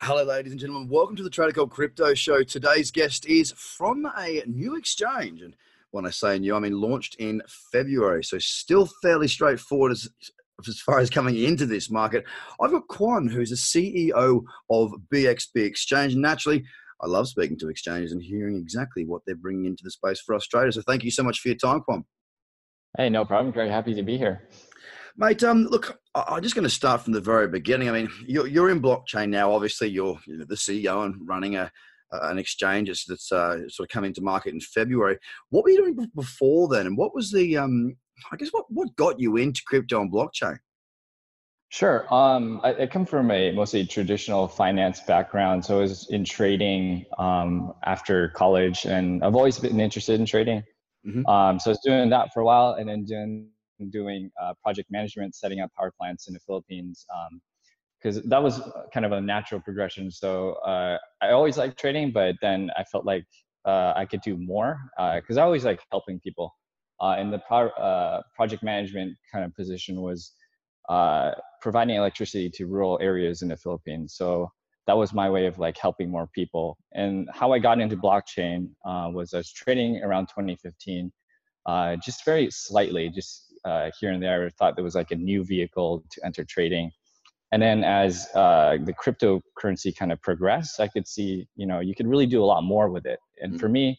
Hello, ladies and gentlemen. Welcome to the Trader Cobb Crypto Show. Today's guest is from a new exchange. And when I say new, I mean launched in February. So still fairly straightforward as, as far as coming into this market. I've got Quan, who's the CEO of BXB Exchange. Naturally, I love speaking to exchanges and hearing exactly what they're bringing into the space for Australia. So thank you so much for your time, Quan. Hey, no problem. Very happy to be here. Mate, um, look, I'm just going to start from the very beginning. I mean, you're, you're in blockchain now. Obviously, you're you know, the CEO and running a an exchange that's uh, sort of coming to market in February. What were you doing before then, and what was the um, I guess what what got you into crypto and blockchain? Sure. Um, I, I, come from a mostly traditional finance background, so I was in trading um, after college, and I've always been interested in trading. Mm-hmm. Um, so I was doing that for a while, and then doing doing uh, project management, setting up power plants in the Philippines, because um, that was kind of a natural progression. So uh, I always liked trading, but then I felt like uh, I could do more because uh, I always like helping people. Uh, and the pro- uh, project management kind of position was providing electricity to rural areas in the Philippines. So that was my way of like helping more people. And how I got into blockchain was I was trading around 2015. Uh, just very slightly, just uh, here and there. I thought there was like a new vehicle to enter trading. And then as uh, the cryptocurrency kind of progressed, I could see, you know, you could really do a lot more with it. And mm-hmm. for me,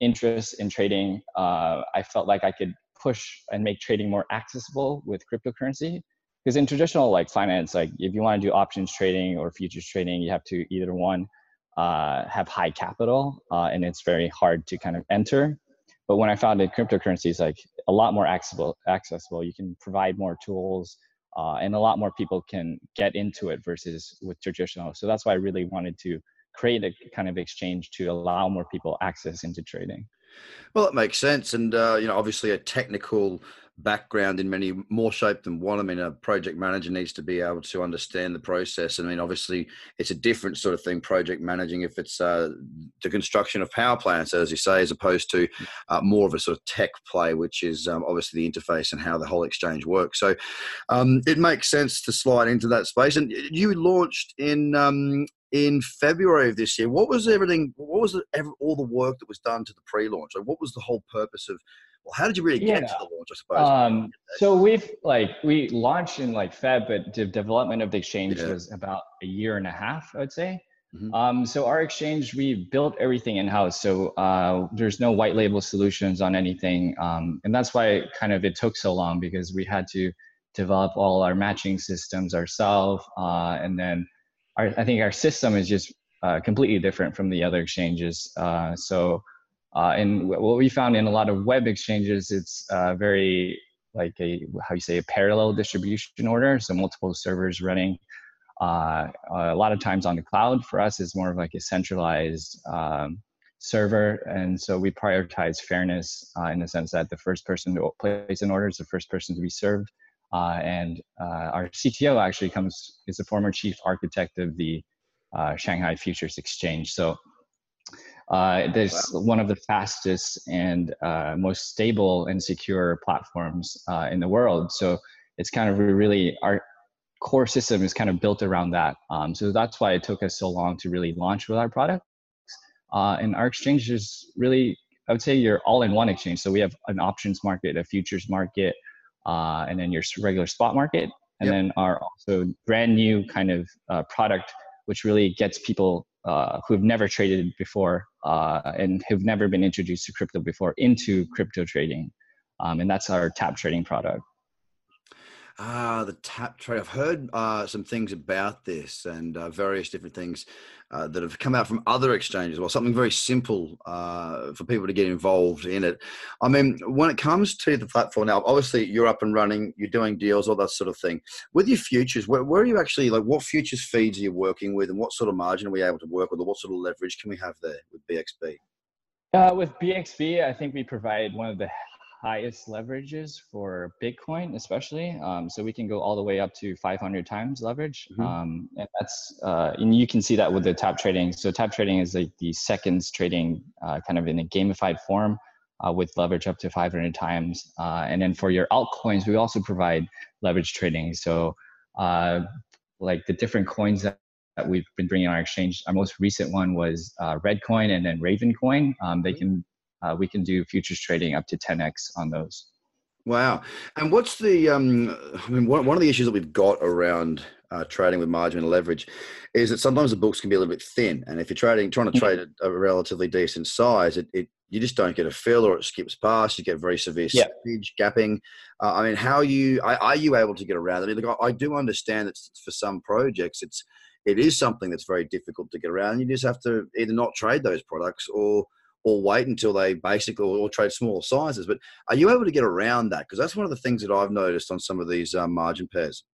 interest in trading, uh, I felt like I could push and make trading more accessible with cryptocurrency. Because in traditional like finance, like if you want to do options trading or futures trading, you have to either one uh, have high capital, uh, and it's very hard to kind of enter, but when I found in cryptocurrencies, like a lot more accessible, accessible, you can provide more tools, uh, and a lot more people can get into it versus with traditional. So that's why I really wanted to create a kind of exchange to allow more people access into trading. Well, it makes sense, and uh, you know, obviously, a technical background in many more shape than one. I mean, a project manager needs to be able to understand the process. I mean, obviously, it's a different sort of thing. Project managing, if it's uh, the construction of power plants, as you say, as opposed to uh, more of a sort of tech play, which is um, obviously the interface and how the whole exchange works. So, um, it makes sense to slide into that space. And you launched in um, in February of this year. What was everything? Was the, all the work that was done to the pre-launch? Like, what was the whole purpose of? Well, how did you really get yeah. to the launch? I suppose. Um, so we've like we launched in like Feb, but the development of the exchange yeah. was about a year and a half, I'd say. Mm-hmm. Um, so our exchange, we built everything in house. So uh, there's no white label solutions on anything, um, and that's why kind of it took so long because we had to develop all our matching systems ourselves, uh, and then our, I think our system is just uh, completely different from the other exchanges. Uh, so, uh, and what we found in a lot of web exchanges, it's uh, very like a how you say a parallel distribution order. So multiple servers running. Uh, a lot of times on the cloud for us is more of like a centralized um, server, and so we prioritize fairness in the sense that the first person to place an order is the first person to be served. Uh, and uh, our CTO actually comes is a former chief architect of the uh, Shanghai Futures Exchange. So uh, this wow. one of the fastest and uh, most stable and secure platforms uh, in the world. So it's kind of really our core system is kind of built around that. Um, so that's why it took us so long to really launch with our product. and our exchange is really, I would say, you're all in one exchange. So we have an options market, a futures market, uh, and then your regular spot market, and yep. then our also brand new kind of uh, product, which really gets people uh, who've never traded before uh, and who've never been introduced to crypto before into crypto trading, um, and that's our tap trading product. Ah, the tap trade. I've heard uh, some things about this and uh, various different things uh, that have come out from other exchanges. Well, something very simple uh, for people to get involved in it. I mean, when it comes to the platform now, obviously you're up and running, you're doing deals, all that sort of thing. With your futures, where, where are you actually like? What futures feeds are you working with, and what sort of margin are we able to work with, or what sort of leverage can we have there with BXB? Uh, with BXB, I think we provide one of the highest leverages for Bitcoin, especially. Um, so we can go all the way up to 500 times leverage. Mm-hmm. Um, and that's, uh, and you can see that with the tap trading. So tap trading is like the seconds trading uh, kind of in a gamified form uh, with leverage up to 500 times. Uh, and then for your altcoins, we also provide leverage trading. So uh, like the different coins that that we've been bringing on our exchange. Our most recent one was uh, Reddcoin and then Ravencoin. Um, they can uh, we can do futures trading up to 10x on those. Wow. And what's the, um, I mean, one, one of the issues that we've got around uh, trading with margin and leverage is that sometimes the books can be a little bit thin. And if you're trading, trying to trade at a relatively decent size, it, it you just don't get a fill or it skips past. You get very severe yeah. slippage, gapping. Uh, I mean, how you, are, are, you able to get around it? Like, I, I do understand that for some projects, it's, it is something that's very difficult to get around. You just have to either not trade those products or, or wait until they basically or trade smaller sizes. But are you able to get around that? Because that's one of the things that I've noticed on some of these um, margin pairs.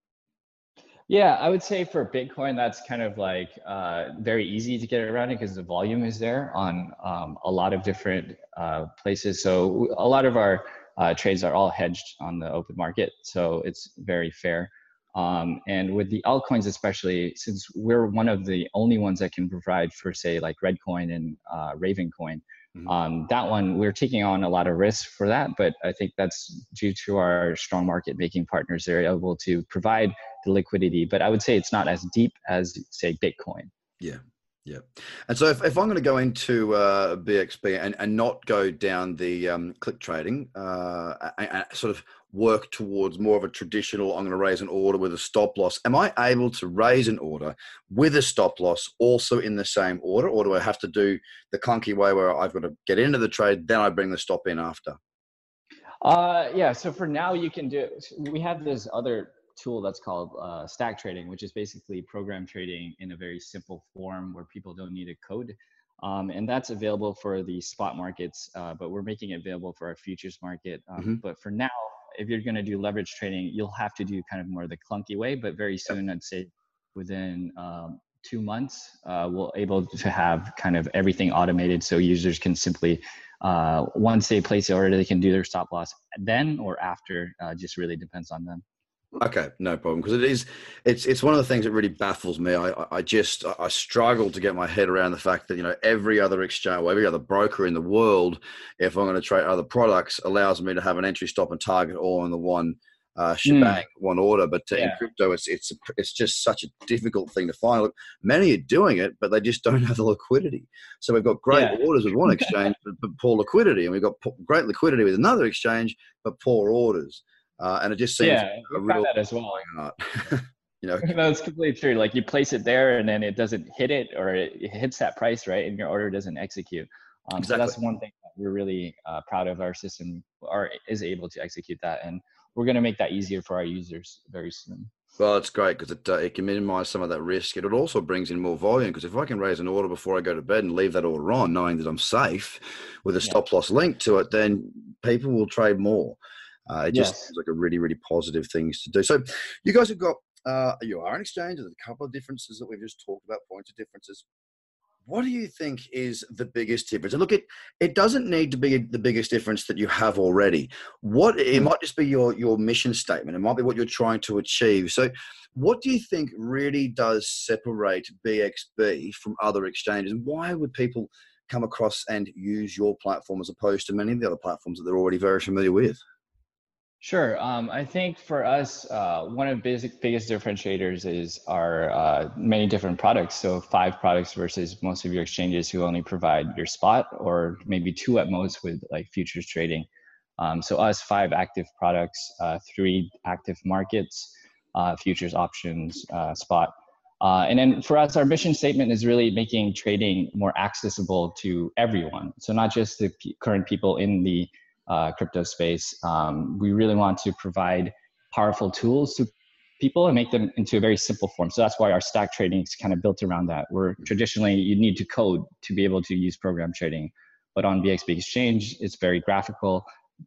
Yeah, I would say for Bitcoin, that's kind of like uh, very easy to get around it because the volume is there on um, a lot of different uh, places. So a lot of our uh, trades are all hedged on the open market, so it's very fair. Um, and with the altcoins, especially since we're one of the only ones that can provide for, say, like Reddcoin and uh, Ravencoin, Mm-hmm. Um, that one, we're taking on a lot of risk for that, but I think that's due to our strong market making partners. They're able to provide the liquidity, but I would say it's not as deep as, say, Bitcoin. Yeah. Yeah. And so if, if I'm going to go into uh, BXB and, and not go down the um, click trading, uh, and, sort of work towards more of a traditional, I'm going to raise an order with a stop loss, am I able to raise an order with a stop loss also in the same order? Or do I have to do the clunky way where I've got to get into the trade, then I bring the stop in after? Uh, yeah. So for now, you can do it. We have this other tool that's called uh, stack trading, which is basically program trading in a very simple form where people don't need a code. Um, and that's available for the spot markets, uh, but we're making it available for our futures market. Um, mm-hmm. But for now, if you're going to do leverage trading, you'll have to do kind of more the clunky way. But very soon, I'd say within um, two months, uh, we'll able to have kind of everything automated, so users can simply uh, once they place the order, they can do their stop loss then or after. Uh, just really depends on them. Okay, no problem. Because it is, it's it's one of the things that really baffles me. I I just I struggle to get my head around the fact that you know every other exchange, or every other broker in the world, if I'm going to trade other products, allows me to have an entry, stop, and target all in the one uh, shebang, mm. one order. But yeah. in crypto, it's it's it's just such a difficult thing to find. Look, many are doing it, but they just don't have the liquidity. So we've got great yeah. orders with one exchange, but, but poor liquidity, and we've got great liquidity with another exchange, but poor orders. Uh, and it just seems yeah, a real that as well. you know, that's completely true. Like you place it there, and then it doesn't hit it, or it hits that price right, and your order doesn't execute. Um, exactly. So that's one thing that we're really uh, proud of. Our system are is able to execute that, and we're going to make that easier for our users very soon. Well, it's great because it, uh, it can minimize some of that risk. It also brings in more volume because if I can raise an order before I go to bed and leave that order on, knowing that I'm safe with a stop loss link to it, then people will trade more. Uh, it just yes. seems like a really, really positive things to do. So, you guys have got uh, you are an exchange. There's a couple of differences that we've just talked about, points of differences. What do you think is the biggest difference? And look, it it doesn't need to be the biggest difference that you have already. What it hmm. might just be your your mission statement. It might be what you're trying to achieve. So, what do you think really does separate BXB from other exchanges? And why would people come across and use your platform as opposed to many of the other platforms that they're already very familiar with? Sure. Um, I think for us, uh, one of the basic, biggest differentiators is our uh, many different products. So five products versus most of your exchanges who only provide your spot or maybe two at most with like futures trading. Um, so us, five active products, uh, three active markets, uh, futures options, uh, spot. Uh, and then for us, our mission statement is really making trading more accessible to everyone. So not just the p- current people in the uh, crypto space. Um, we really want to provide powerful tools to people and make them into a very simple form. So that's why our stack trading is kind of built around that. Where traditionally you need to code to be able to use program trading, but on BXB Exchange it's very graphical.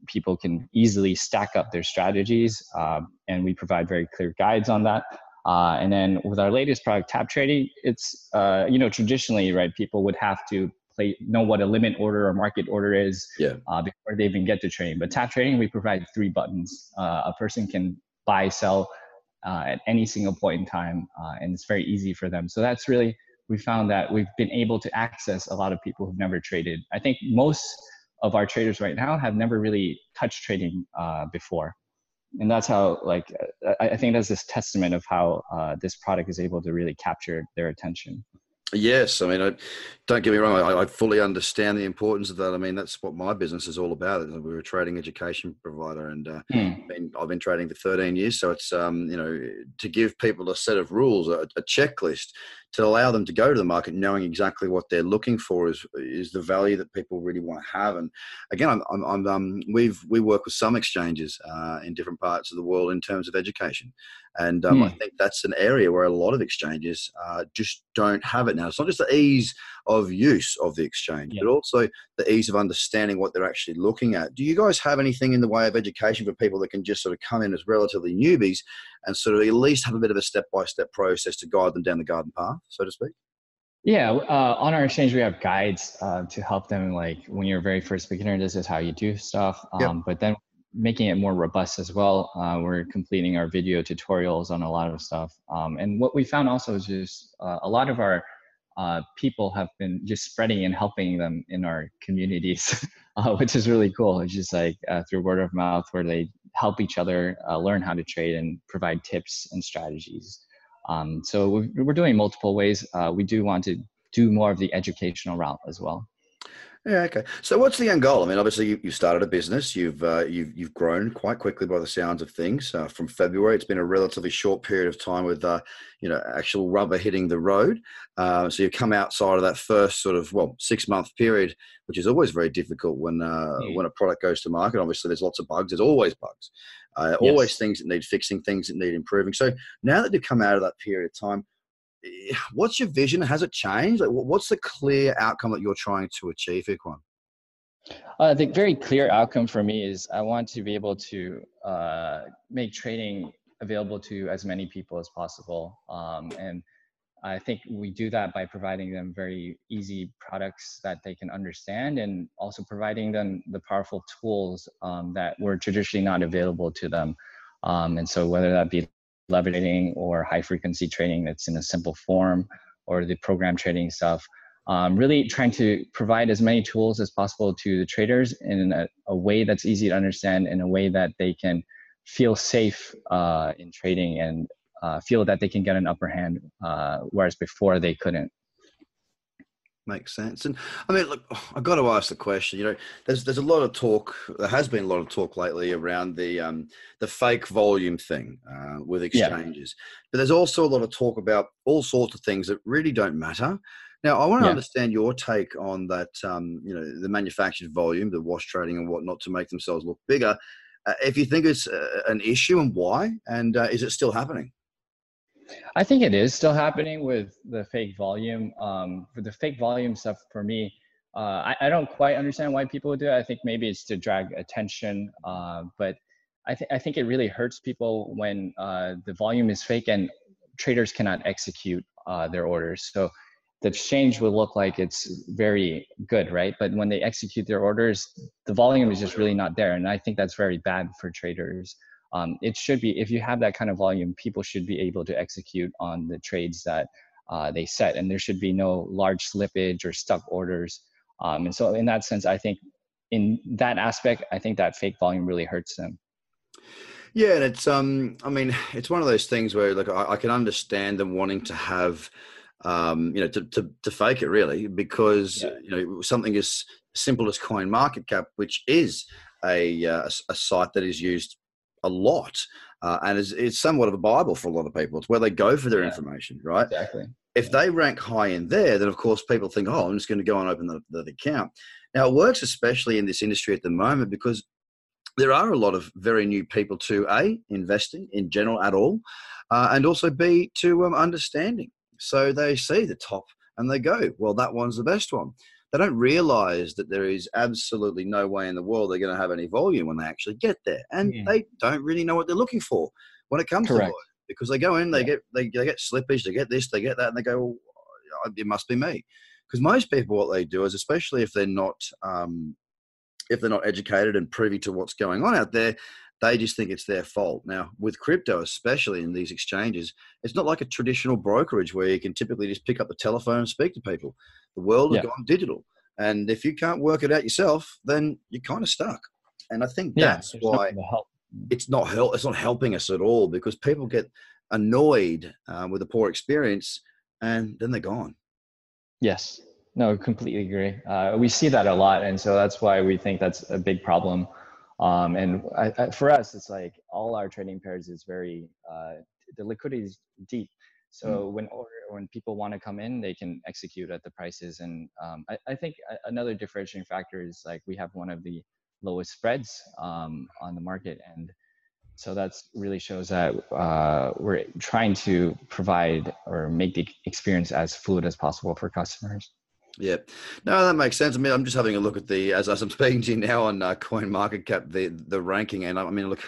People can easily stack up their strategies, um, and we provide very clear guides on that. Uh, and then with our latest product, Tap Trading, it's uh, you know traditionally right people would have to play know what a limit order or market order is yeah. uh, before they even get to trading. But tap trading, we provide three buttons. Uh, a person can buy, sell uh, at any single point in time, uh, and it's very easy for them. So that's really we found that we've been able to access a lot of people who've never traded. I think most of our traders right now have never really touched trading uh, before. and that's how like I, I think that's this testament of how uh, this product is able to really capture their attention. Yes, I mean, I, don't get me wrong. I, I, fully understand the importance of that. I mean, that's what my business is all about. We're a trading education provider, and uh, mm. been, I've been trading for 13 years. So it's um, you know to give people a set of rules, a, a, checklist to allow them to go to the market knowing exactly what they're looking for is is the value that people really want to have. And again, I'm, I'm, I'm um, we've we work with some exchanges uh, in different parts of the world in terms of education, and um, mm. I hmm. think that's an area where a lot of exchanges uh, just don't have it now. It's not just the ease of use of the exchange, yeah. but also the ease of understanding what they're actually looking at. Do you guys have anything in the way of education for people that can just sort of come in as relatively newbies and sort of at least have a bit of a step by step process to guide them down the garden path, so to speak? Yeah, uh, on our exchange we have guides uh, to help them. Like when you're a very first beginner, this is how you do stuff. Um, yep. But then making it more robust as well. Uh, we're completing our video tutorials on a lot of stuff. Um, and what we found also is just uh, a lot of our uh, people have been just spreading and helping them in our communities, uh, which is really cool. It's just like uh, through word of mouth where they help each other uh, learn how to trade and provide tips and strategies. Um, so we're doing multiple ways. we do want to do more of the educational route as well. Yeah. Okay. So, what's the end goal? I mean, obviously, you, you started a business. You've uh, you've you've grown quite quickly by the sounds of things. Uh, from February, it's been a relatively short period of time with uh, you know actual rubber hitting the road. Uh, so you've come outside of that first sort of well six month period, which is always very difficult when uh, yeah. when a product goes to market. Obviously, there's lots of bugs. There's always bugs. Uh, yes. Always things that need fixing, things that need improving. So now that you've come out of that period of time, what's your vision? Has it changed? Like, what's the clear outcome that you're trying to achieve, Ikwan? Uh, the very clear outcome for me is I want to be able to uh, make trading available to as many people as possible. Um, and I think we do that by providing them very easy products that they can understand and also providing them the powerful tools um, that were traditionally not available to them. Um, and so whether that be levitating or high frequency trading that's in a simple form or the program trading stuff. Um, really trying to provide as many tools as possible to the traders in a, a way that's easy to understand, in a way that they can feel safe uh, in trading and uh, feel that they can get an upper hand, uh, whereas before they couldn't. Makes sense. And I mean, look, I got to ask the question. You know, there's there's a lot of talk. There has been a lot of talk lately around the um, the fake volume thing uh, with exchanges. Yeah. But there's also a lot of talk about all sorts of things that really don't matter. Now, I want to yeah. understand your take on that. Um, you know, the manufactured volume, the wash trading and whatnot, to make themselves look bigger. Uh, if you think it's uh, an issue and why, and uh, is it still happening? I think it is still happening with the fake volume. Um, for the fake volume stuff, for me, uh, I, I, don't quite understand why people would do it. I think maybe it's to drag attention, uh, but I, th- I think it really hurts people when uh, the volume is fake and traders cannot execute uh, their orders. So the exchange will look like it's very good, right? But when they execute their orders, the volume is just really not there, and I think that's very bad for traders um, it should be if you have that kind of volume people should be able to execute on the trades that uh, they set and there should be no large slippage or stuck orders um, and so in that sense i think in that aspect i think that fake volume really hurts them yeah and it's um i mean it's one of those things where like i, I can understand them wanting to have um, you know, to, to, to, fake it really, because yeah. you know something as simple as Coin Market Cap, which is a, uh, a site that is used a lot. Uh, and it's, it's, somewhat of a Bible for a lot of people. It's where they go for their yeah, information, right? Exactly. If they rank high in there, then of course people think, oh, I'm just going to go and open the, the, the account. Now, it works especially in this industry at the moment because there are a lot of very new people to A, investing in general at all, uh, and also B, to um, understanding. So they see the top and they go, well, that one's the best one they don't realize that there is absolutely no way in the world they're going to have any volume when they actually get there, and yeah. they don't really know what they're looking for when it comes Correct. to volume because they go in, they yeah. get they, they get slippage, they get this, they get that, and they go, well, it must be me. Because most people, what they do is, especially if they're not um, if they're not educated and privy to what's going on out there, they just think it's their fault. Now, with crypto, especially in these exchanges, it's not like a traditional brokerage where you can typically just pick up the telephone and speak to people. The world has gone digital. And if you can't work it out yourself, then you're kind of stuck. And I think that's yeah, why. it's not help. It's not helping us at all because people get annoyed uh, with a poor experience and then they're gone. Yes. No, completely agree. Uh, we see that a lot, and so that's why we think that's a big problem. Um, and I, I, for us, it's like all our trading pairs is very uh, the liquidity is deep. So mm. when when people want to come in, they can execute at the prices. And um, I, I, think another differentiating factor is like we have one of the lowest spreads um, on the market, and so that's really shows that uh, we're trying to provide or make the experience as fluid as possible for customers. Yeah, no, that makes sense. I mean, I'm just having a look at the as, I'm speaking to you now on uh, Coin Market Cap, the the ranking, and I mean, look,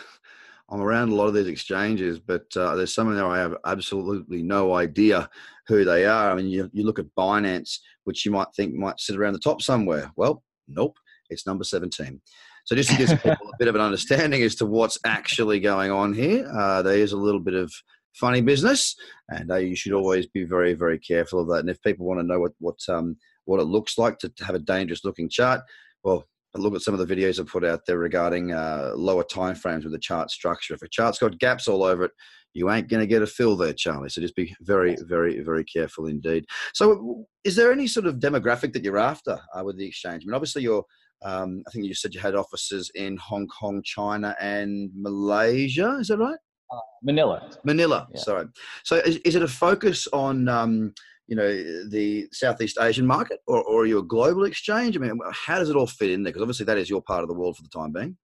I'm around a lot of these exchanges, but uh, there's some in there I have absolutely no idea who they are. I mean, you, you look at Binance, which you might think might sit around the top somewhere. Well, nope, it's number 17. So just to give people a bit of an understanding as to what's actually going on here, uh, there is a little bit of funny business, and uh, you should always be very, very careful of that. And if people want to know what what um, what it looks like to, have a dangerous looking chart, well, look at some of the videos I've put out there regarding uh, lower time frames with the chart structure. If a chart's got gaps all over it, you ain't going to get a fill there, Charlie. So just be very, very, very careful indeed. So, is there any sort of demographic that you're after uh, with the exchange? I mean, obviously, you're. Um, I think you said you had offices in Hong Kong, China, and Malaysia. Is that right? Uh, Manila. Manila. Yeah. Sorry. So, is, is, it a focus on um, you know the Southeast Asian market, or, or are you a global exchange? I mean, how does it all fit in there? Because obviously that is your part of the world for the time being.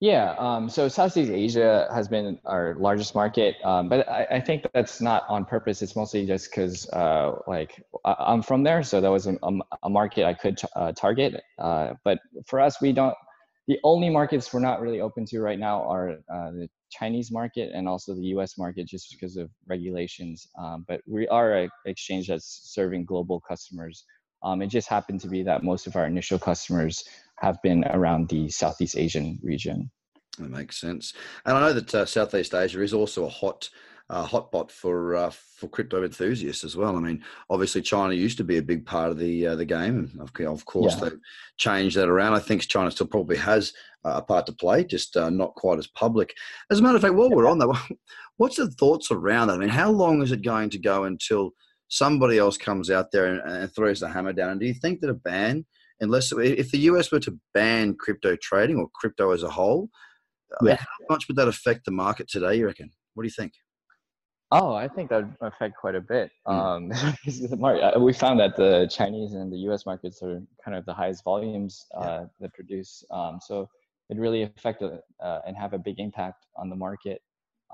Yeah, um, so Southeast Asia has been our largest market, um, but I, I, think that's not on purpose. It's mostly just because, uh, like, I, am from there, so that was a, a market I could t- uh, target. Uh, but for us, we don't. The only markets we're not really open to right now are uh, the Chinese market and also the U.S. market, just because of regulations. Um, but we are an exchange that's serving global customers. Um, it just happened to be that most of our initial customers have been around the Southeast Asian region. That makes sense. And I know that uh, Southeast Asia is also a hot uh, hotbot for uh, for crypto enthusiasts as well. I mean, obviously China used to be a big part of the uh, the game, and of, of course yeah. they've changed that around. I think China still probably has a part to play, just uh, not quite as public. As a matter of fact, while we're on that, what's the thoughts around that? I mean, how long is it going to go until somebody else comes out there and, and throws the hammer down? And do you think that a ban unless if the US were to ban crypto trading or crypto as a whole, yeah. how much would that affect the market today? You reckon? What do you think? Oh, I think that would affect quite a bit. Mm. Um, we found that the Chinese and the U.S. markets are kind of the highest volumes uh, yeah. that produce. Um, so it really affect uh, and have a big impact on the market.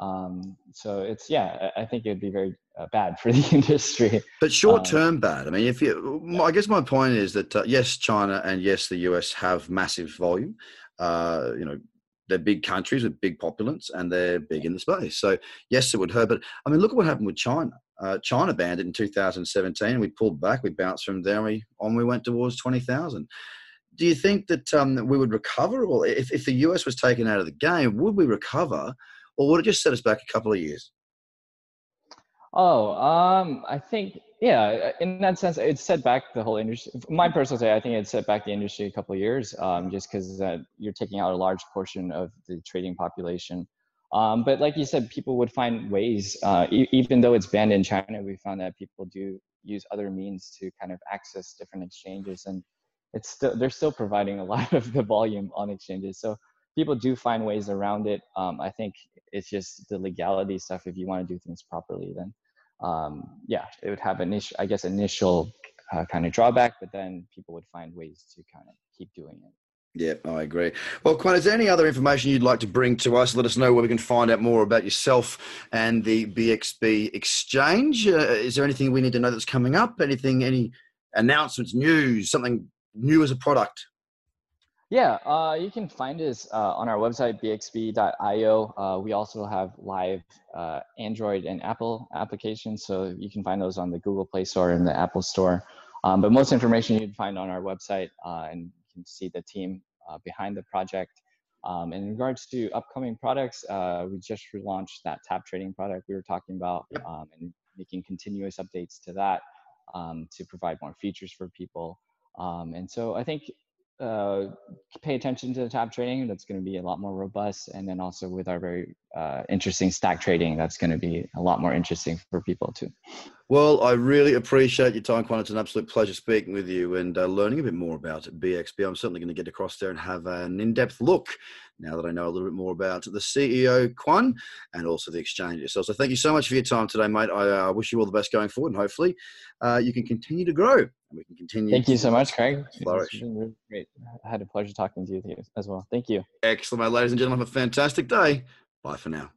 Um, so it's yeah, I think it'd be very uh, bad for the industry. But short um, term bad. I mean, if you, I guess my point is that uh, yes, China and yes, the US have massive volume. Uh, you know, they're big countries with big populace and they're big in the space. So yes, it would hurt. But I mean, look at what happened with China. Uh, China banned it in 2017. We pulled back. We bounced from there. We on we went towards 20,000. Do you think that um, we would recover, or if, if the US was taken out of the game, would we recover, or would it just set us back a couple of years? Oh, um, I think yeah. In that sense, it set back the whole industry. My personal say, I think it set back the industry a couple of years, um, just because uh, you're taking out a large portion of the trading population. Um, but like you said, people would find ways. Uh, e- even though it's banned in China, we found that people do use other means to kind of access different exchanges, and it's still they're still providing a lot of the volume on exchanges. So people do find ways around it. Um, I think it's just the legality stuff. If you want to do things properly, then um, yeah, it would have initial, I guess, initial uh, kind of drawback, but then people would find ways to kind of keep doing it. Yeah, I agree. Well, Quan, is there any other information you'd like to bring to us? Let us know where we can find out more about yourself and the BXB exchange. Uh, is there anything we need to know that's coming up? Anything, any announcements, news, something new as a product? Yeah, uh, you can find us uh, on our website, bxb.io. Uh, we also have live uh, Android and Apple applications, so you can find those on the Google Play Store and the Apple Store. Um, but most information you can find on our website, uh, and you can see the team uh, behind the project. Um, in regards to upcoming products, we just relaunched that tap trading product we were talking about, um, and making continuous updates to that um, to provide more features for people. Um, and so I think uh, pay attention to the tap trading. That's going to be a lot more robust, and then also with our very uh, interesting stack trading, that's going to be a lot more interesting for people too. Well, I really appreciate your time, Quan. It's an absolute pleasure speaking with you and uh, learning a bit more about BXB. I'm certainly going to get across there and have an in-depth look now that I know a little bit more about the CEO, Quan, and also the exchange itself. So thank you so much for your time today, mate. I uh, wish you all the best going forward, and hopefully uh, you can continue to grow and we can continue. Thank you so much, Craig. Flourish. Really great. I had a pleasure talking to you as well. Thank you. Excellent, mate. Ladies and gentlemen, have a fantastic day. Bye for now.